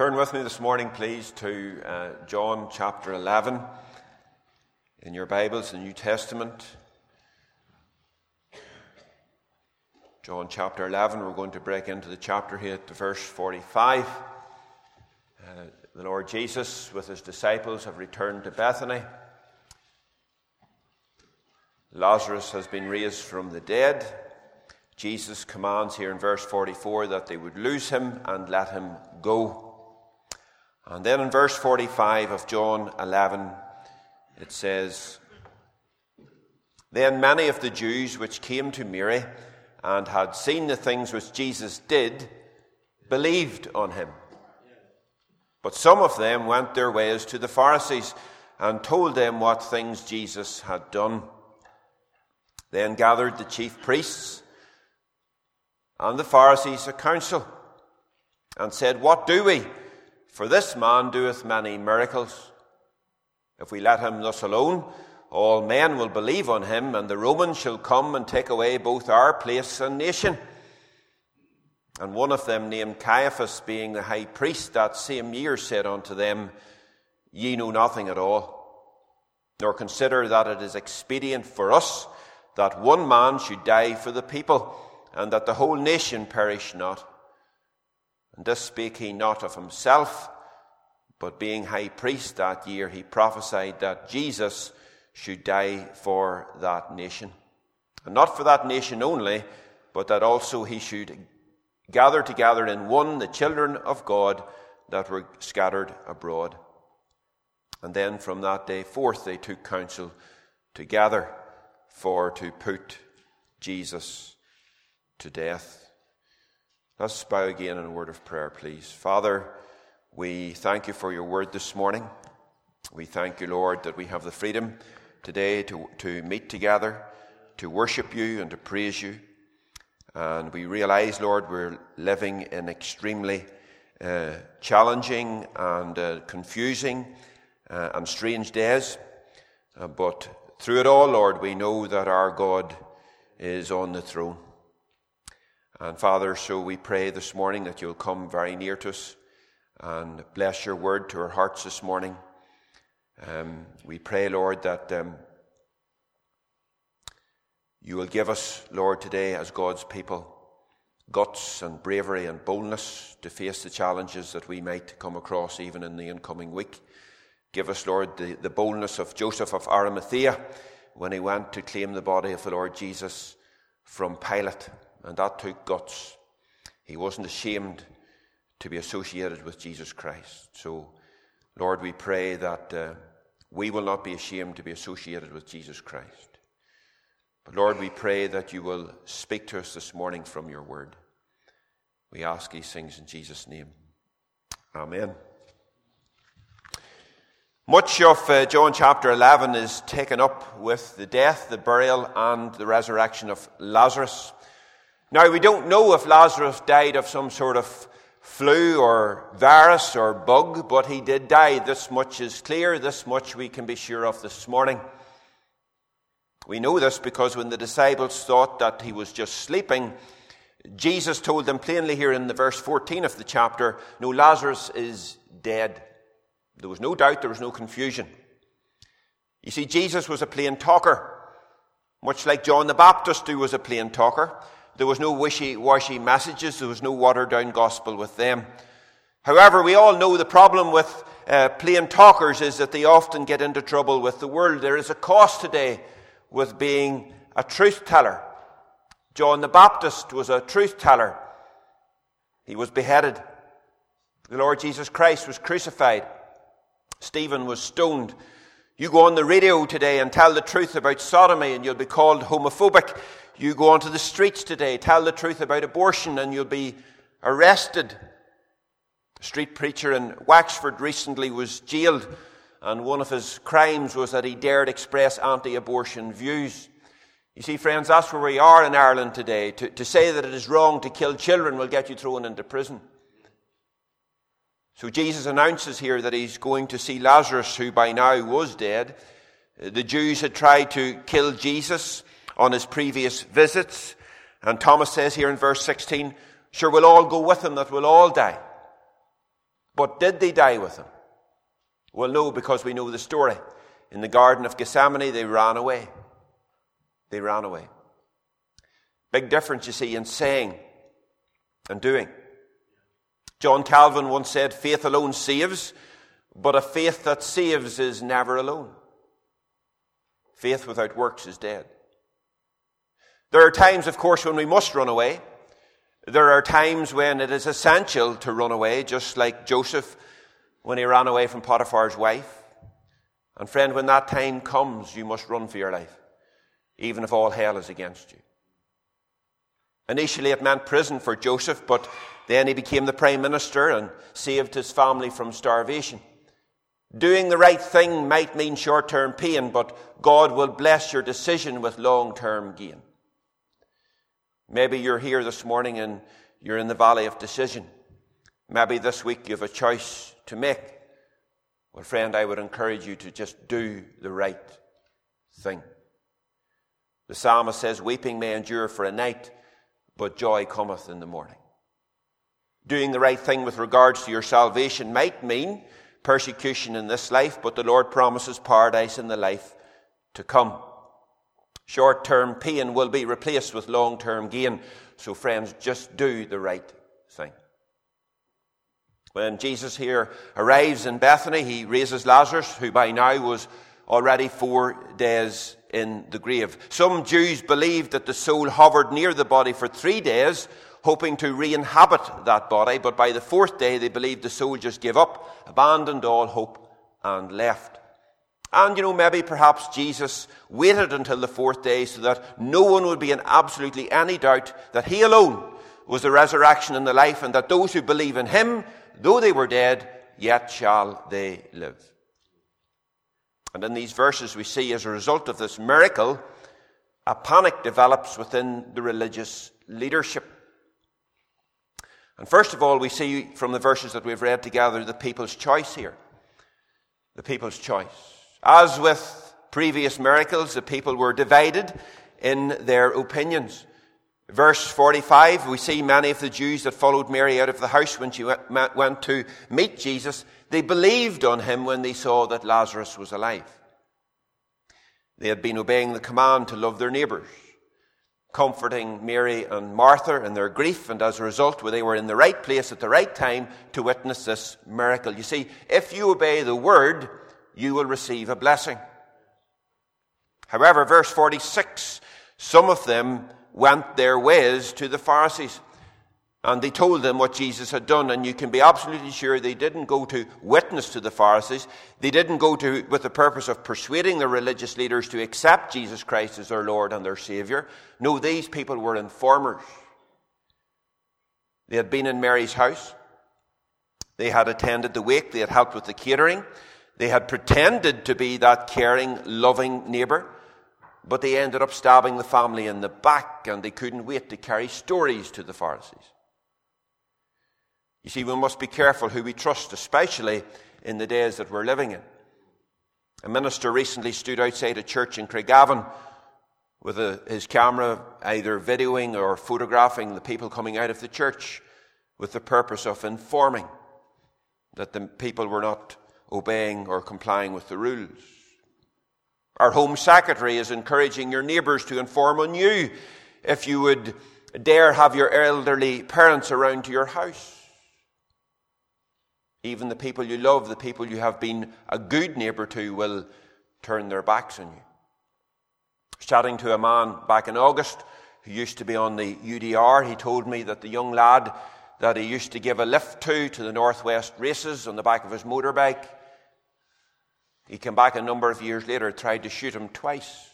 Turn with me this morning, please, to uh, John chapter 11 in your Bibles, the New Testament. John chapter 11, we're going to break into the chapter here at verse 45. Uh, the Lord Jesus, with his disciples, have returned to Bethany. Lazarus has been raised from the dead. Jesus commands here in verse 44 that they would lose him and let him go. And then in verse 45 of John 11, it says, Then many of the Jews which came to Mary and had seen the things which Jesus did believed on him. But some of them went their ways to the Pharisees and told them what things Jesus had done. Then gathered the chief priests and the Pharisees a council and said, What do we? For this man doeth many miracles. If we let him thus alone, all men will believe on him, and the Romans shall come and take away both our place and nation. And one of them, named Caiaphas, being the high priest that same year, said unto them, Ye know nothing at all, nor consider that it is expedient for us that one man should die for the people, and that the whole nation perish not. And this spake he not of himself, but being high priest that year, he prophesied that Jesus should die for that nation. And not for that nation only, but that also he should gather together in one the children of God that were scattered abroad. And then from that day forth they took counsel together for to put Jesus to death. Let's bow again in a word of prayer, please. Father, we thank you for your word this morning. We thank you, Lord, that we have the freedom today to, to meet together, to worship you and to praise you. And we realize, Lord, we're living in extremely uh, challenging and uh, confusing uh, and strange days. Uh, but through it all, Lord, we know that our God is on the throne. And Father, so we pray this morning that you'll come very near to us and bless your word to our hearts this morning. Um, we pray, Lord, that um, you will give us, Lord, today as God's people, guts and bravery and boldness to face the challenges that we might come across even in the incoming week. Give us, Lord, the, the boldness of Joseph of Arimathea when he went to claim the body of the Lord Jesus from Pilate and that took guts. He wasn't ashamed to be associated with Jesus Christ. So, Lord, we pray that uh, we will not be ashamed to be associated with Jesus Christ. But, Lord, we pray that you will speak to us this morning from your word. We ask these things in Jesus' name. Amen. Much of uh, John chapter 11 is taken up with the death, the burial, and the resurrection of Lazarus. Now, we don't know if Lazarus died of some sort of flu or virus or bug, but he did die. This much is clear. This much we can be sure of this morning. We know this because when the disciples thought that he was just sleeping, Jesus told them plainly here in the verse 14 of the chapter, No, Lazarus is dead. There was no doubt, there was no confusion. You see, Jesus was a plain talker, much like John the Baptist, who was a plain talker. There was no wishy washy messages, there was no watered down gospel with them. However, we all know the problem with uh, plain talkers is that they often get into trouble with the world. There is a cost today with being a truth teller. John the Baptist was a truth teller. He was beheaded. The Lord Jesus Christ was crucified. Stephen was stoned. You go on the radio today and tell the truth about sodomy and you'll be called homophobic. You go onto the streets today, tell the truth about abortion, and you'll be arrested. A street preacher in Wexford recently was jailed, and one of his crimes was that he dared express anti abortion views. You see, friends, that's where we are in Ireland today. To, to say that it is wrong to kill children will get you thrown into prison. So Jesus announces here that he's going to see Lazarus, who by now was dead. The Jews had tried to kill Jesus on his previous visits. And Thomas says here in verse 16, Sure, we'll all go with him, that we'll all die. But did they die with him? Well, no, because we know the story. In the Garden of Gethsemane, they ran away. They ran away. Big difference, you see, in saying and doing. John Calvin once said, faith alone saves, but a faith that saves is never alone. Faith without works is dead. There are times, of course, when we must run away. There are times when it is essential to run away, just like Joseph when he ran away from Potiphar's wife. And friend, when that time comes, you must run for your life, even if all hell is against you. Initially, it meant prison for Joseph, but then he became the prime minister and saved his family from starvation. Doing the right thing might mean short term pain, but God will bless your decision with long term gain. Maybe you're here this morning and you're in the valley of decision. Maybe this week you have a choice to make. Well, friend, I would encourage you to just do the right thing. The psalmist says, Weeping may endure for a night, but joy cometh in the morning. Doing the right thing with regards to your salvation might mean persecution in this life, but the Lord promises paradise in the life to come. Short term pain will be replaced with long term gain. So, friends, just do the right thing. When Jesus here arrives in Bethany, he raises Lazarus, who by now was already four days in the grave. Some Jews believed that the soul hovered near the body for three days, hoping to re inhabit that body, but by the fourth day they believed the soul just gave up, abandoned all hope, and left. And, you know, maybe perhaps Jesus waited until the fourth day so that no one would be in absolutely any doubt that he alone was the resurrection and the life, and that those who believe in him, though they were dead, yet shall they live. And in these verses, we see as a result of this miracle, a panic develops within the religious leadership. And first of all, we see from the verses that we've read together the people's choice here. The people's choice. As with previous miracles, the people were divided in their opinions. Verse 45, we see many of the Jews that followed Mary out of the house when she went to meet Jesus they believed on him when they saw that Lazarus was alive. They had been obeying the command to love their neighbours, comforting Mary and Martha in their grief, and as a result, they were in the right place at the right time to witness this miracle. You see, if you obey the word, you will receive a blessing. However, verse 46, some of them went their ways to the Pharisees. And they told them what Jesus had done, and you can be absolutely sure they didn't go to witness to the Pharisees. They didn't go to with the purpose of persuading the religious leaders to accept Jesus Christ as their Lord and their Savior. No, these people were informers. They had been in Mary's house. They had attended the wake. They had helped with the catering. They had pretended to be that caring, loving neighbor. But they ended up stabbing the family in the back, and they couldn't wait to carry stories to the Pharisees. You see, we must be careful who we trust, especially in the days that we're living in. A minister recently stood outside a church in Craigavon with a, his camera either videoing or photographing the people coming out of the church with the purpose of informing that the people were not obeying or complying with the rules. Our Home Secretary is encouraging your neighbours to inform on you if you would dare have your elderly parents around to your house. Even the people you love, the people you have been a good neighbour to, will turn their backs on you. Chatting to a man back in August who used to be on the UDR. He told me that the young lad that he used to give a lift to to the Northwest races on the back of his motorbike, he came back a number of years later, tried to shoot him twice.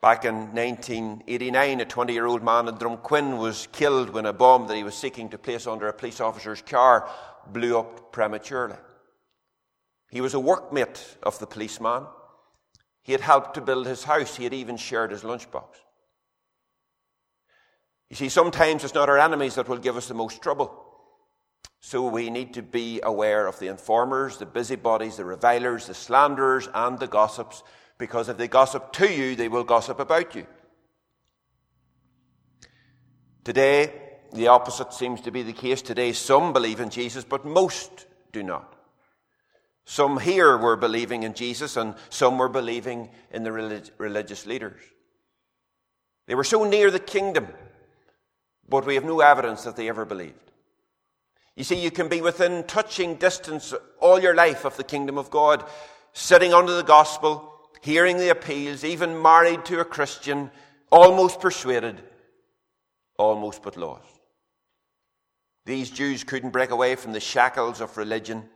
Back in 1989, a 20 year old man in Drumquin was killed when a bomb that he was seeking to place under a police officer's car blew up prematurely. He was a workmate of the policeman. He had helped to build his house. He had even shared his lunchbox. You see, sometimes it's not our enemies that will give us the most trouble. So we need to be aware of the informers, the busybodies, the revilers, the slanderers, and the gossips because if they gossip to you, they will gossip about you. Today, the opposite seems to be the case today. Some believe in Jesus, but most do not. Some here were believing in Jesus, and some were believing in the relig- religious leaders. They were so near the kingdom, but we have no evidence that they ever believed. You see, you can be within touching distance all your life of the kingdom of God, sitting under the gospel, hearing the appeals, even married to a Christian, almost persuaded, almost but lost. These Jews couldn't break away from the shackles of religion,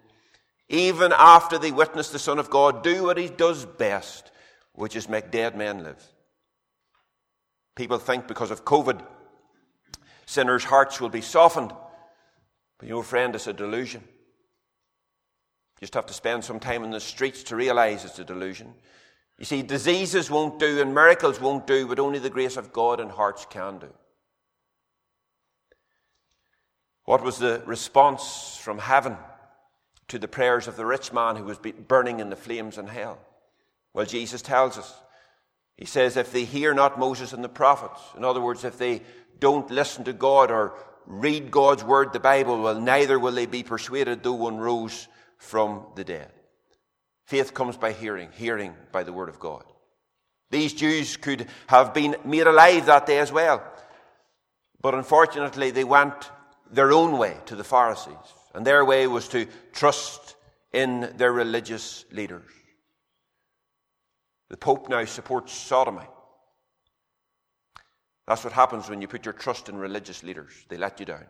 even after they witnessed the Son of God do what he does best, which is make dead men live. People think because of COVID, sinners' hearts will be softened. But you know, friend, it's a delusion. You just have to spend some time in the streets to realize it's a delusion. You see, diseases won't do and miracles won't do what only the grace of God and hearts can do. What was the response from heaven to the prayers of the rich man who was burning in the flames in hell? Well, Jesus tells us. He says, if they hear not Moses and the prophets, in other words, if they don't listen to God or read God's word, the Bible, well, neither will they be persuaded though one rose from the dead. Faith comes by hearing, hearing by the word of God. These Jews could have been made alive that day as well. But unfortunately, they went their own way to the Pharisees. And their way was to trust in their religious leaders. The Pope now supports sodomy. That's what happens when you put your trust in religious leaders. They let you down.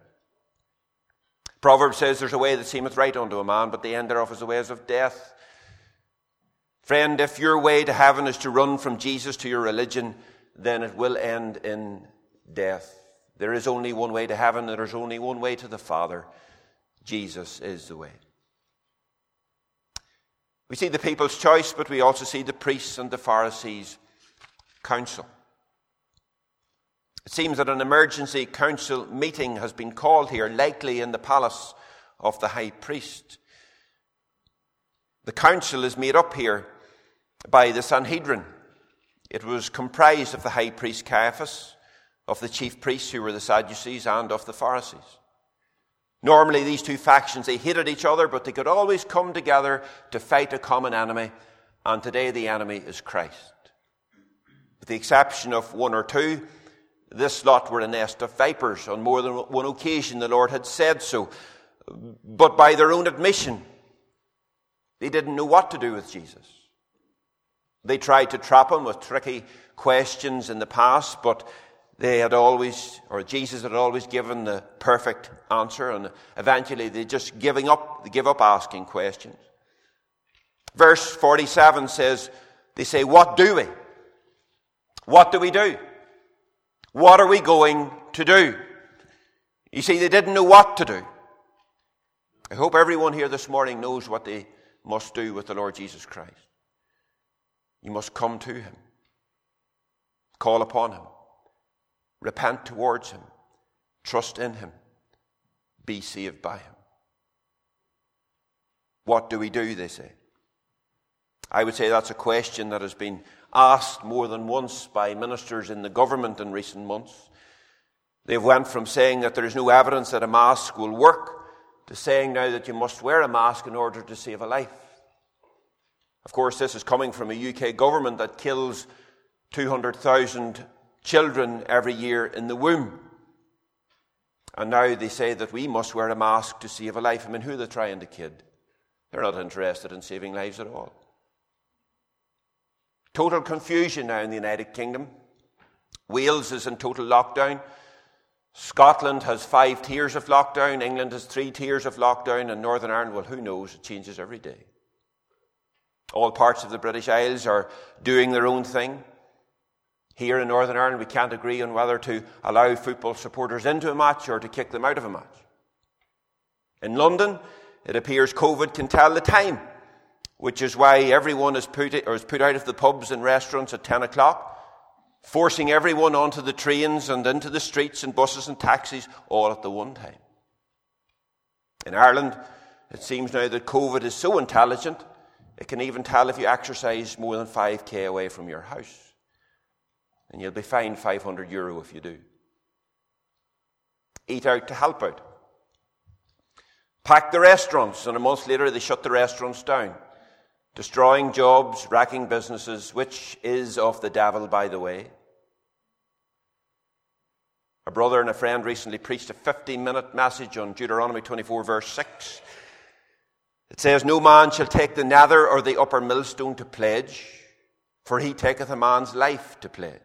Proverbs says there's a way that seemeth right unto a man, but the end thereof is the ways of death. Friend, if your way to heaven is to run from Jesus to your religion, then it will end in death. There is only one way to heaven, and there is only one way to the Father. Jesus is the way. We see the people's choice, but we also see the priests and the Pharisees' counsel. It seems that an emergency council meeting has been called here, likely in the palace of the high priest. The council is made up here by the Sanhedrin. It was comprised of the high priest Caiaphas, of the chief priests who were the Sadducees, and of the Pharisees. Normally, these two factions, they hated each other, but they could always come together to fight a common enemy, and today the enemy is Christ. With the exception of one or two, this lot were a nest of vipers. On more than one occasion, the Lord had said so. But by their own admission, they didn't know what to do with Jesus. They tried to trap him with tricky questions in the past, but they had always, or Jesus had always given the perfect answer, and eventually they just giving up, they give up asking questions. Verse 47 says, they say, What do we? What do we do? What are we going to do? You see, they didn't know what to do. I hope everyone here this morning knows what they must do with the Lord Jesus Christ. You must come to Him, call upon Him, repent towards Him, trust in Him, be saved by Him. What do we do, they say? I would say that's a question that has been asked more than once by ministers in the government in recent months. They've went from saying that there is no evidence that a mask will work to saying now that you must wear a mask in order to save a life. Of course, this is coming from a UK government that kills 200,000 children every year in the womb. And now they say that we must wear a mask to save a life. I mean, who are they trying to kid? They're not interested in saving lives at all. Total confusion now in the United Kingdom. Wales is in total lockdown. Scotland has five tiers of lockdown. England has three tiers of lockdown. And Northern Ireland, well, who knows? It changes every day. All parts of the British Isles are doing their own thing. Here in Northern Ireland, we can't agree on whether to allow football supporters into a match or to kick them out of a match. In London, it appears COVID can tell the time which is why everyone is put, is put out of the pubs and restaurants at 10 o'clock, forcing everyone onto the trains and into the streets and buses and taxis all at the one time. In Ireland, it seems now that COVID is so intelligent, it can even tell if you exercise more than 5k away from your house. And you'll be fined 500 euro if you do. eat out to help out. Packed the restaurants, and a month later they shut the restaurants down, destroying jobs, wrecking businesses, which is of the devil, by the way. A brother and a friend recently preached a 15 minute message on Deuteronomy 24, verse 6. It says, No man shall take the nether or the upper millstone to pledge, for he taketh a man's life to pledge.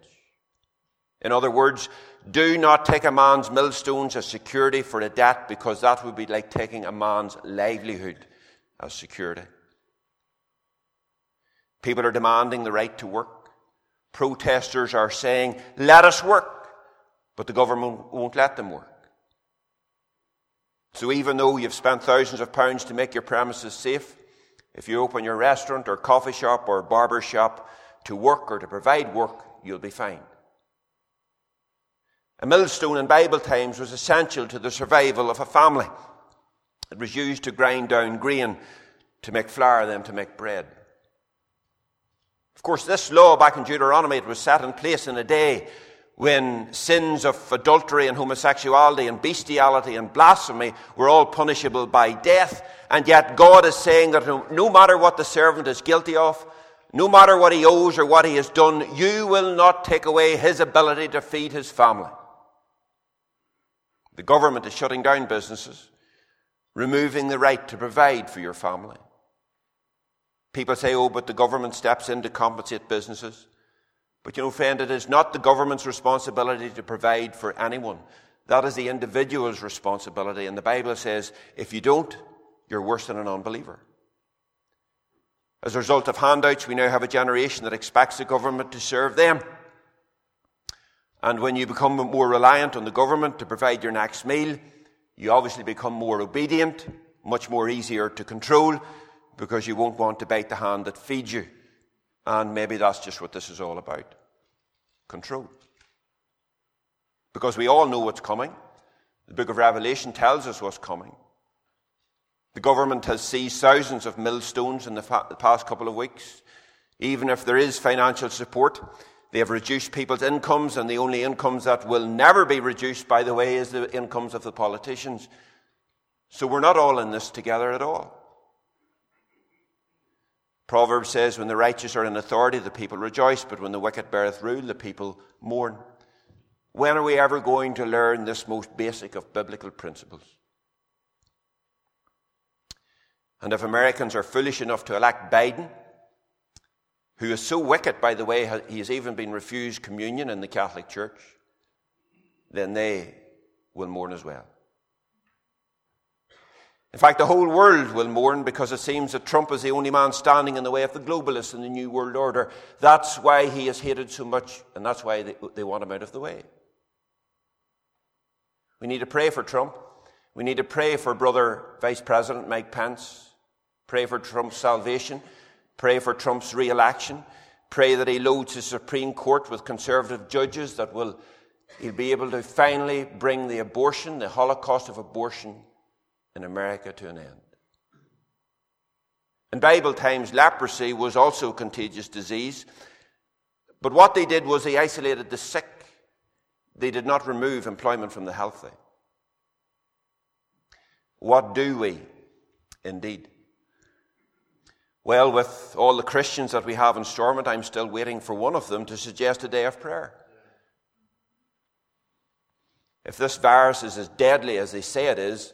In other words, do not take a man's millstones as security for a debt, because that would be like taking a man's livelihood as security. People are demanding the right to work. Protesters are saying, let us work, but the government won't let them work. So even though you've spent thousands of pounds to make your premises safe, if you open your restaurant or coffee shop or barber shop to work or to provide work, you'll be fine. A millstone in Bible times was essential to the survival of a family. It was used to grind down grain, to make flour, then to make bread. Of course, this law back in Deuteronomy, was set in place in a day when sins of adultery and homosexuality and bestiality and blasphemy were all punishable by death. And yet God is saying that no matter what the servant is guilty of, no matter what he owes or what he has done, you will not take away his ability to feed his family. The government is shutting down businesses, removing the right to provide for your family. People say, oh, but the government steps in to compensate businesses. But you know, friend, it is not the government's responsibility to provide for anyone. That is the individual's responsibility. And the Bible says, if you don't, you're worse than an unbeliever. As a result of handouts, we now have a generation that expects the government to serve them. And when you become more reliant on the government to provide your next meal, you obviously become more obedient, much more easier to control, because you won't want to bite the hand that feeds you. And maybe that's just what this is all about control. Because we all know what's coming. The book of Revelation tells us what's coming. The government has seized thousands of millstones in the, fa- the past couple of weeks. Even if there is financial support, they have reduced people's incomes, and the only incomes that will never be reduced, by the way, is the incomes of the politicians. So we're not all in this together at all. Proverbs says, When the righteous are in authority, the people rejoice, but when the wicked beareth rule, the people mourn. When are we ever going to learn this most basic of biblical principles? And if Americans are foolish enough to elect Biden, who is so wicked, by the way, he has even been refused communion in the Catholic Church, then they will mourn as well. In fact, the whole world will mourn because it seems that Trump is the only man standing in the way of the globalists in the New World Order. That's why he is hated so much, and that's why they, they want him out of the way. We need to pray for Trump. We need to pray for brother Vice President Mike Pence. Pray for Trump's salvation. Pray for Trump's re election. Pray that he loads the Supreme Court with conservative judges that will he'll be able to finally bring the abortion, the Holocaust of abortion in America to an end. In Bible times, leprosy was also a contagious disease. But what they did was they isolated the sick. They did not remove employment from the healthy. What do we indeed? Well, with all the Christians that we have in Stormont, I'm still waiting for one of them to suggest a day of prayer. If this virus is as deadly as they say it is,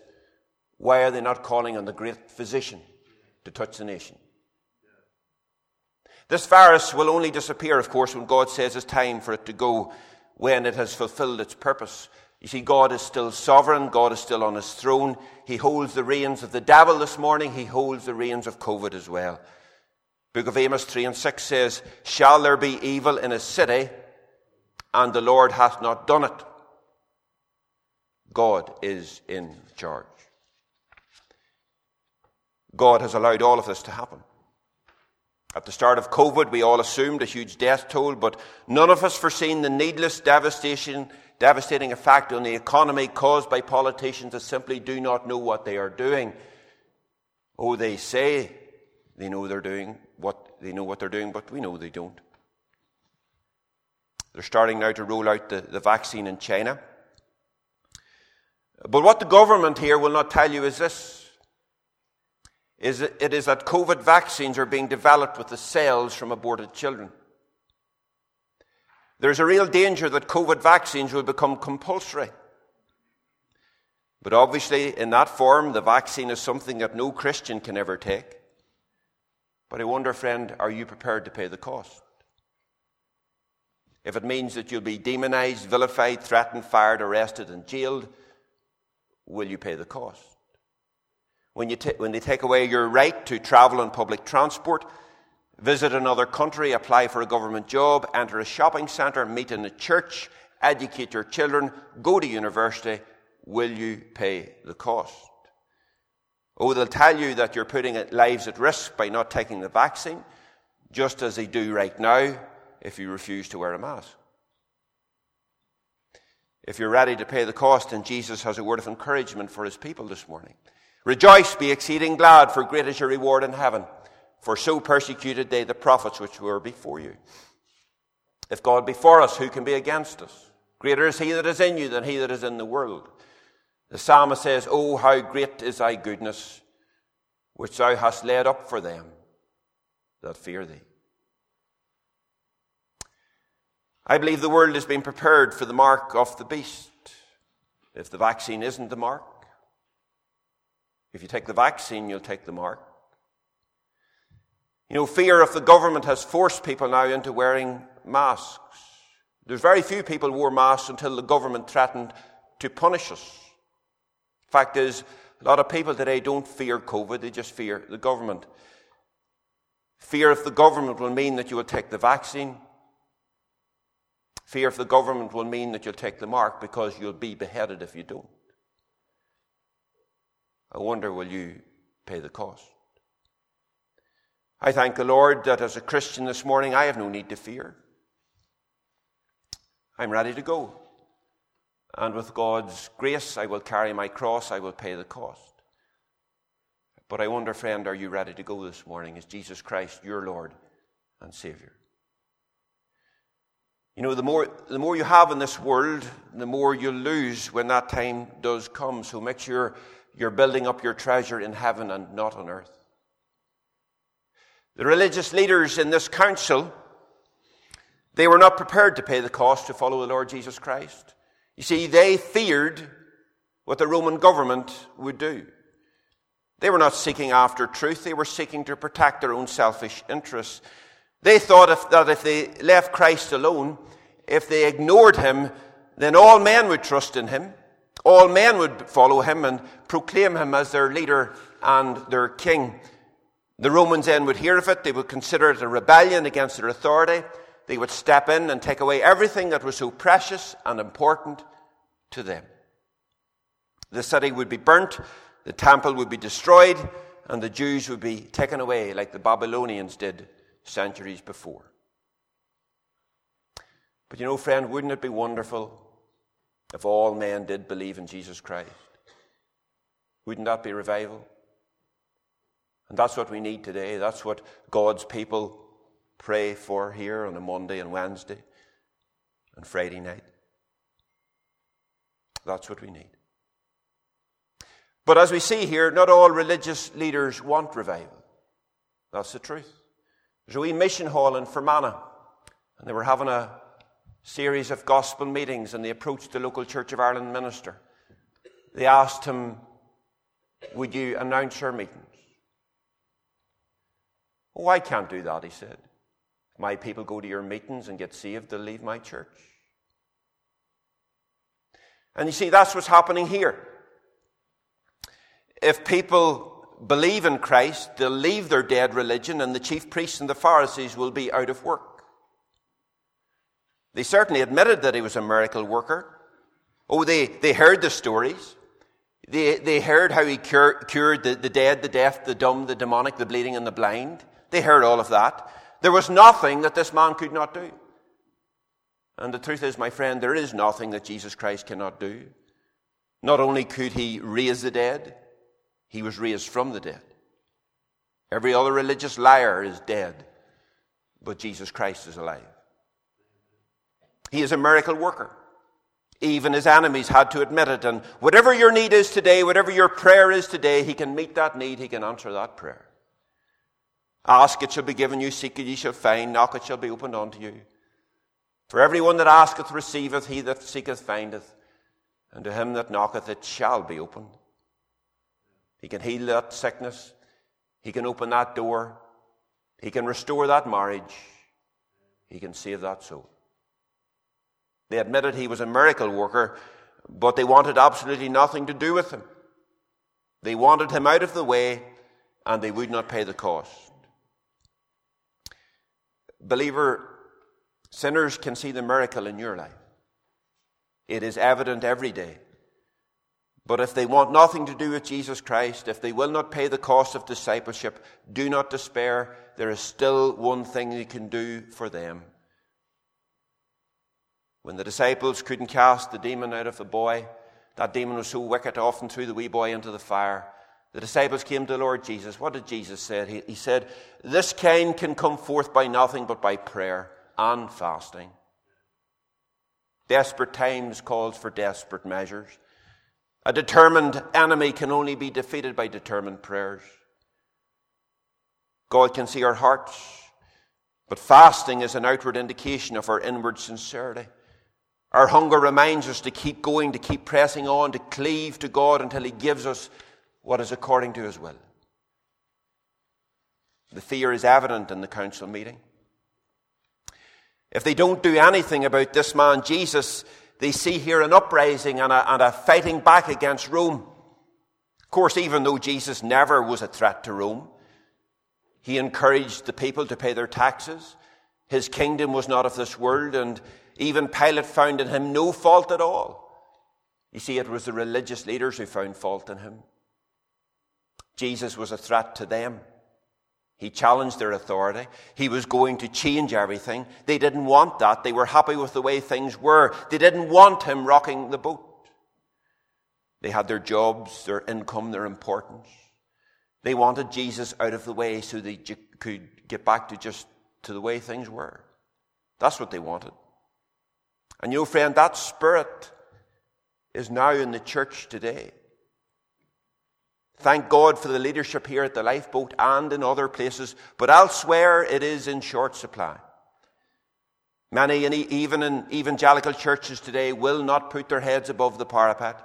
why are they not calling on the great physician to touch the nation? This virus will only disappear, of course, when God says it's time for it to go, when it has fulfilled its purpose. You see, God is still sovereign. God is still on his throne. He holds the reins of the devil this morning. He holds the reins of COVID as well. Book of Amos 3 and 6 says, Shall there be evil in a city, and the Lord hath not done it? God is in charge. God has allowed all of this to happen. At the start of COVID, we all assumed a huge death toll, but none of us foreseen the needless devastation devastating effect on the economy caused by politicians that simply do not know what they are doing. Oh, they say they know they're doing what they know what they're doing, but we know they don't. They're starting now to roll out the, the vaccine in China. But what the government here will not tell you is this. Is it is that COVID vaccines are being developed with the cells from aborted children. There's a real danger that COVID vaccines will become compulsory. But obviously, in that form, the vaccine is something that no Christian can ever take. But I wonder, friend, are you prepared to pay the cost? If it means that you'll be demonized, vilified, threatened, fired, arrested, and jailed, will you pay the cost? When, you when they take away your right to travel on public transport, visit another country, apply for a government job, enter a shopping centre, meet in a church, educate your children, go to university, will you pay the cost? Oh, they'll tell you that you're putting lives at risk by not taking the vaccine, just as they do right now if you refuse to wear a mask. If you're ready to pay the cost, then Jesus has a word of encouragement for his people this morning. Rejoice, be exceeding glad, for great is your reward in heaven. For so persecuted they the prophets which were before you. If God be for us, who can be against us? Greater is he that is in you than he that is in the world. The psalmist says, Oh, how great is thy goodness, which thou hast laid up for them that fear thee. I believe the world has been prepared for the mark of the beast. If the vaccine isn't the mark, if you take the vaccine, you'll take the mark. You know, fear of the government has forced people now into wearing masks. There's very few people who wore masks until the government threatened to punish us. Fact is, a lot of people today don't fear COVID, they just fear the government. Fear of the government will mean that you will take the vaccine. Fear of the government will mean that you'll take the mark because you'll be beheaded if you don't. I wonder, will you pay the cost? I thank the Lord that as a Christian this morning, I have no need to fear. I'm ready to go. And with God's grace, I will carry my cross, I will pay the cost. But I wonder, friend, are you ready to go this morning? Is Jesus Christ your Lord and Savior? You know, the more, the more you have in this world, the more you lose when that time does come. So make sure you're building up your treasure in heaven and not on earth. The religious leaders in this council, they were not prepared to pay the cost to follow the Lord Jesus Christ. You see, they feared what the Roman government would do. They were not seeking after truth, they were seeking to protect their own selfish interests. They thought if, that if they left Christ alone, if they ignored him, then all men would trust in him. All men would follow him and proclaim him as their leader and their king. The Romans then would hear of it. They would consider it a rebellion against their authority. They would step in and take away everything that was so precious and important to them. The city would be burnt, the temple would be destroyed, and the Jews would be taken away like the Babylonians did centuries before. But you know, friend, wouldn't it be wonderful if all men did believe in Jesus Christ. Wouldn't that be revival? And that's what we need today. That's what God's people pray for here on a Monday and Wednesday and Friday night. That's what we need. But as we see here, not all religious leaders want revival. That's the truth. There's a wee mission hall in Fermanagh, and they were having a series of gospel meetings and they approached the local Church of Ireland minister. They asked him, Would you announce our meetings? Oh, I can't do that, he said. If my people go to your meetings and get saved, they'll leave my church. And you see, that's what's happening here. If people believe in Christ, they'll leave their dead religion, and the chief priests and the Pharisees will be out of work. They certainly admitted that he was a miracle worker. Oh, they, they heard the stories. They, they heard how he cure, cured the, the dead, the deaf, the dumb, the demonic, the bleeding, and the blind. They heard all of that. There was nothing that this man could not do. And the truth is, my friend, there is nothing that Jesus Christ cannot do. Not only could he raise the dead, he was raised from the dead. Every other religious liar is dead, but Jesus Christ is alive. He is a miracle worker. Even his enemies had to admit it. And whatever your need is today, whatever your prayer is today, he can meet that need, he can answer that prayer. Ask, it shall be given you. Seek, it ye shall find. Knock, it shall be opened unto you. For everyone that asketh receiveth, he that seeketh findeth, and to him that knocketh it shall be opened. He can heal that sickness. He can open that door. He can restore that marriage. He can save that soul. They admitted he was a miracle worker, but they wanted absolutely nothing to do with him. They wanted him out of the way, and they would not pay the cost. Believer, sinners can see the miracle in your life. It is evident every day. But if they want nothing to do with Jesus Christ, if they will not pay the cost of discipleship, do not despair. There is still one thing you can do for them. When the disciples couldn't cast the demon out of the boy, that demon was so wicked, often threw the wee boy into the fire. The disciples came to the Lord Jesus. What did Jesus say? He, he said, This kind can come forth by nothing but by prayer and fasting. Desperate times calls for desperate measures. A determined enemy can only be defeated by determined prayers. God can see our hearts, but fasting is an outward indication of our inward sincerity. Our hunger reminds us to keep going, to keep pressing on, to cleave to God until He gives us what is according to His will. The fear is evident in the council meeting. If they don't do anything about this man, Jesus, they see here an uprising and a, and a fighting back against Rome. Of course, even though Jesus never was a threat to Rome, he encouraged the people to pay their taxes. His kingdom was not of this world, and even Pilate found in him no fault at all. You see, it was the religious leaders who found fault in him. Jesus was a threat to them. He challenged their authority. He was going to change everything. They didn't want that. They were happy with the way things were. They didn't want him rocking the boat. They had their jobs, their income, their importance. They wanted Jesus out of the way so they could get back to just to the way things were. That's what they wanted. And you know, friend, that spirit is now in the church today. Thank God for the leadership here at the lifeboat and in other places, but elsewhere it is in short supply. Many, even in evangelical churches today, will not put their heads above the parapet.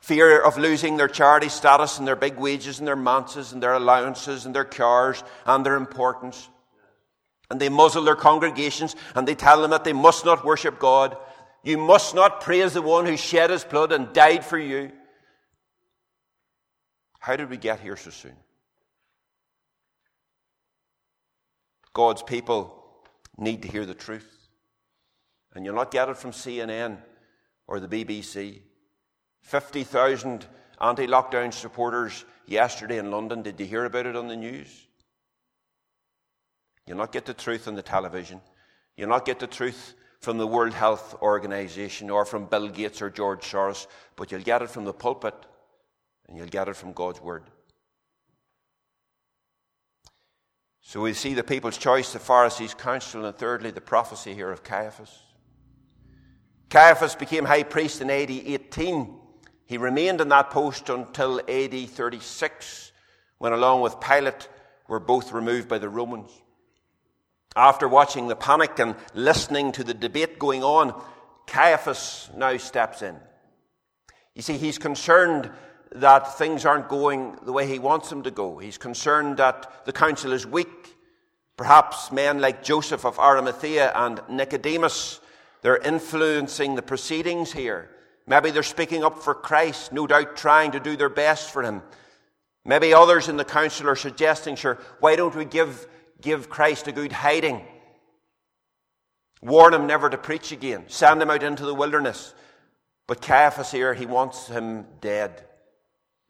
Fear of losing their charity status and their big wages and their manses and their allowances and their cars and their importance. And they muzzle their congregations and they tell them that they must not worship God. You must not praise the one who shed his blood and died for you. How did we get here so soon? God's people need to hear the truth. And you'll not get it from CNN or the BBC. 50,000 anti lockdown supporters yesterday in London. Did you hear about it on the news? You'll not get the truth on the television. You'll not get the truth from the World Health Organization or from Bill Gates or George Soros, but you'll get it from the pulpit and you'll get it from God's Word. So we see the people's choice, the Pharisees' counsel, and thirdly, the prophecy here of Caiaphas. Caiaphas became high priest in AD 18. He remained in that post until AD 36, when, along with Pilate, were both removed by the Romans. After watching the panic and listening to the debate going on, Caiaphas now steps in. You see, he's concerned that things aren't going the way he wants them to go. He's concerned that the council is weak. Perhaps men like Joseph of Arimathea and Nicodemus, they're influencing the proceedings here. Maybe they're speaking up for Christ, no doubt trying to do their best for him. Maybe others in the council are suggesting, sure, why don't we give, give Christ a good hiding? Warn him never to preach again. Send him out into the wilderness. But Caiaphas here, he wants him dead.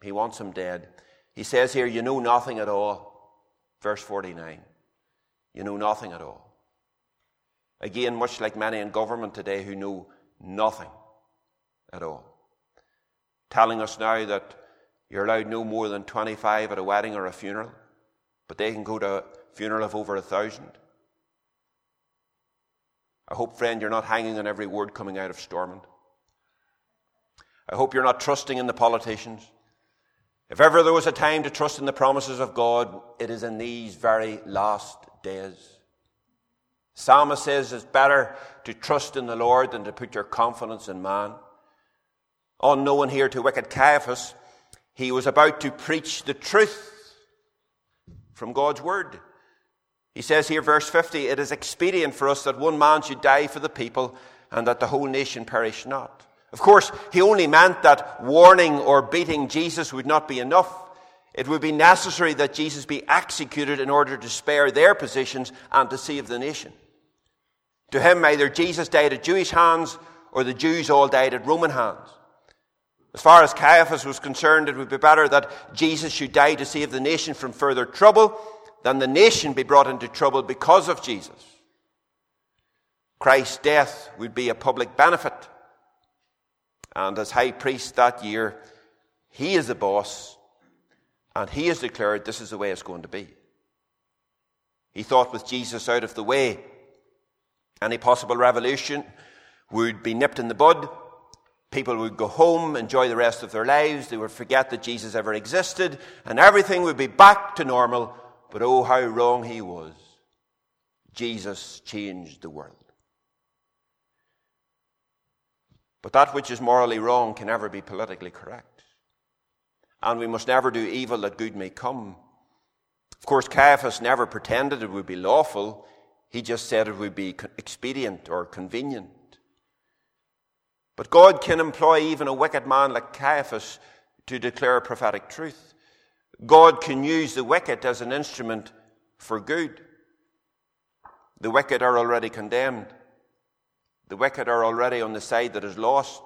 He wants him dead. He says here, You know nothing at all. Verse 49. You know nothing at all. Again, much like many in government today who know nothing at all. Telling us now that you're allowed no more than 25 at a wedding or a funeral, but they can go to funeral of over a thousand. I hope, friend, you're not hanging on every word coming out of Stormont. I hope you're not trusting in the politicians. If ever there was a time to trust in the promises of God, it is in these very last days. Psalmist says it's better to trust in the Lord than to put your confidence in man. Unknown here to wicked Caiaphas, he was about to preach the truth from God's word. He says here, verse 50, it is expedient for us that one man should die for the people and that the whole nation perish not. Of course, he only meant that warning or beating Jesus would not be enough. It would be necessary that Jesus be executed in order to spare their positions and to save the nation. To him, either Jesus died at Jewish hands or the Jews all died at Roman hands. As far as Caiaphas was concerned, it would be better that Jesus should die to save the nation from further trouble than the nation be brought into trouble because of Jesus. Christ's death would be a public benefit. And as high priest that year, he is the boss, and he has declared this is the way it's going to be. He thought with Jesus out of the way, any possible revolution would be nipped in the bud. People would go home, enjoy the rest of their lives. They would forget that Jesus ever existed, and everything would be back to normal. But oh, how wrong he was. Jesus changed the world. But that which is morally wrong can never be politically correct. And we must never do evil that good may come. Of course, Caiaphas never pretended it would be lawful. He just said it would be expedient or convenient. But God can employ even a wicked man like Caiaphas to declare prophetic truth. God can use the wicked as an instrument for good. The wicked are already condemned. The wicked are already on the side that is lost.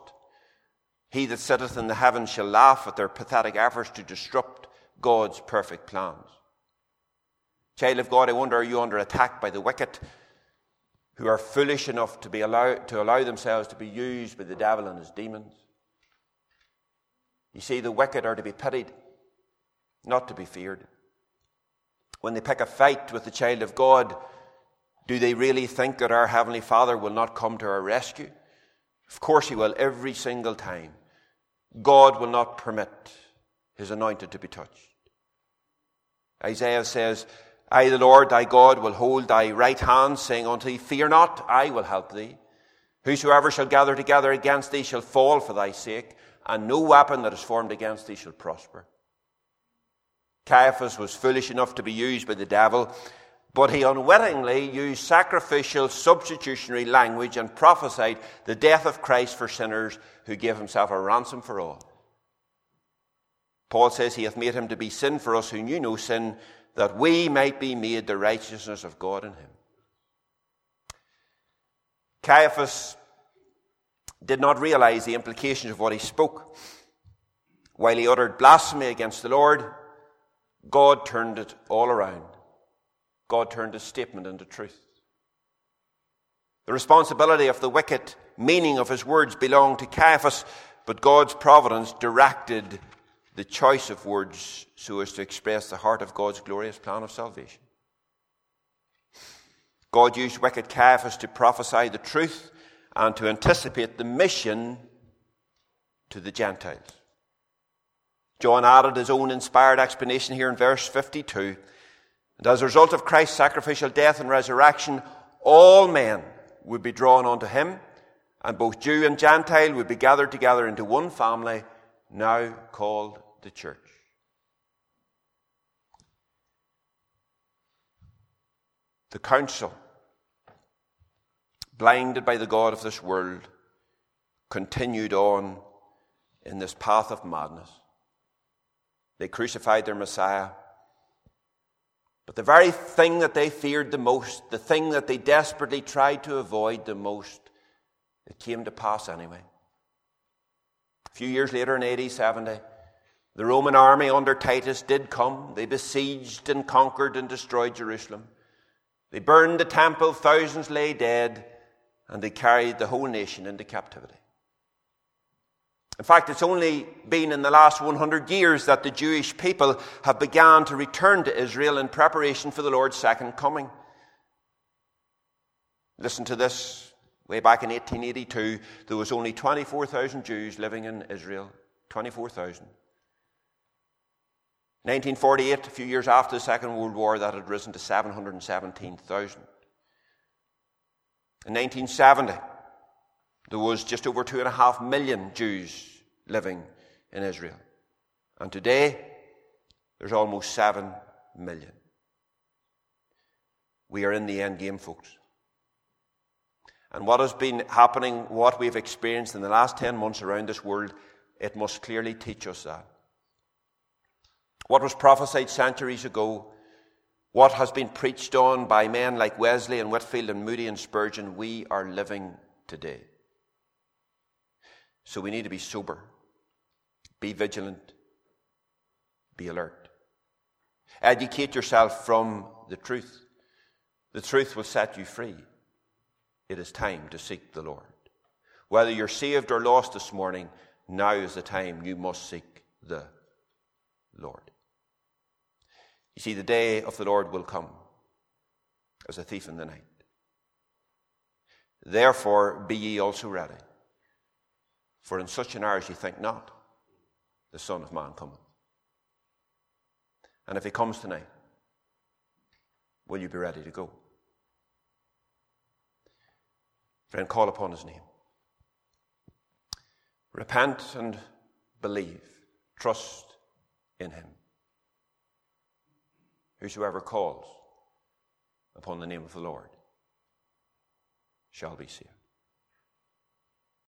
He that sitteth in the heavens shall laugh at their pathetic efforts to disrupt God's perfect plans. Child of God, I wonder are you under attack by the wicked who are foolish enough to, be allowed, to allow themselves to be used by the devil and his demons? You see, the wicked are to be pitied, not to be feared. When they pick a fight with the child of God, do they really think that our Heavenly Father will not come to our rescue? Of course He will, every single time. God will not permit His anointed to be touched. Isaiah says, I, the Lord thy God, will hold thy right hand, saying unto thee, Fear not, I will help thee. Whosoever shall gather together against thee shall fall for thy sake, and no weapon that is formed against thee shall prosper. Caiaphas was foolish enough to be used by the devil but he unwittingly used sacrificial, substitutionary language and prophesied the death of Christ for sinners who gave himself a ransom for all. Paul says he hath made him to be sin for us who knew no sin, that we might be made the righteousness of God in him. Caiaphas did not realize the implications of what he spoke. While he uttered blasphemy against the Lord, God turned it all around. God turned his statement into truth. The responsibility of the wicked meaning of his words belonged to Caiaphas, but God's providence directed the choice of words so as to express the heart of God's glorious plan of salvation. God used wicked Caiaphas to prophesy the truth and to anticipate the mission to the Gentiles. John added his own inspired explanation here in verse 52 and as a result of Christ's sacrificial death and resurrection, all men would be drawn unto him, and both Jew and Gentile would be gathered together into one family, now called the church. The council, blinded by the God of this world, continued on in this path of madness. They crucified their Messiah. But the very thing that they feared the most, the thing that they desperately tried to avoid the most, it came to pass anyway. A few years later in AD 70, the Roman army under Titus did come. They besieged and conquered and destroyed Jerusalem. They burned the temple, thousands lay dead, and they carried the whole nation into captivity. In fact, it's only been in the last 100 years that the Jewish people have begun to return to Israel in preparation for the Lord's second coming. Listen to this Way back in 1882, there was only 24,000 Jews living in Israel. 24,000. 1948, a few years after the Second World War, that had risen to 717,000. In 1970, there was just over two and a half million Jews living in Israel. And today, there's almost seven million. We are in the end game, folks. And what has been happening, what we've experienced in the last 10 months around this world, it must clearly teach us that. What was prophesied centuries ago, what has been preached on by men like Wesley and Whitefield and Moody and Spurgeon, we are living today. So we need to be sober, be vigilant, be alert. Educate yourself from the truth. The truth will set you free. It is time to seek the Lord. Whether you're saved or lost this morning, now is the time you must seek the Lord. You see, the day of the Lord will come as a thief in the night. Therefore, be ye also ready. For in such an hour as ye think not, the Son of Man cometh. And if he comes tonight, will you be ready to go? Friend, call upon his name. Repent and believe. Trust in him. Whosoever calls upon the name of the Lord shall be saved.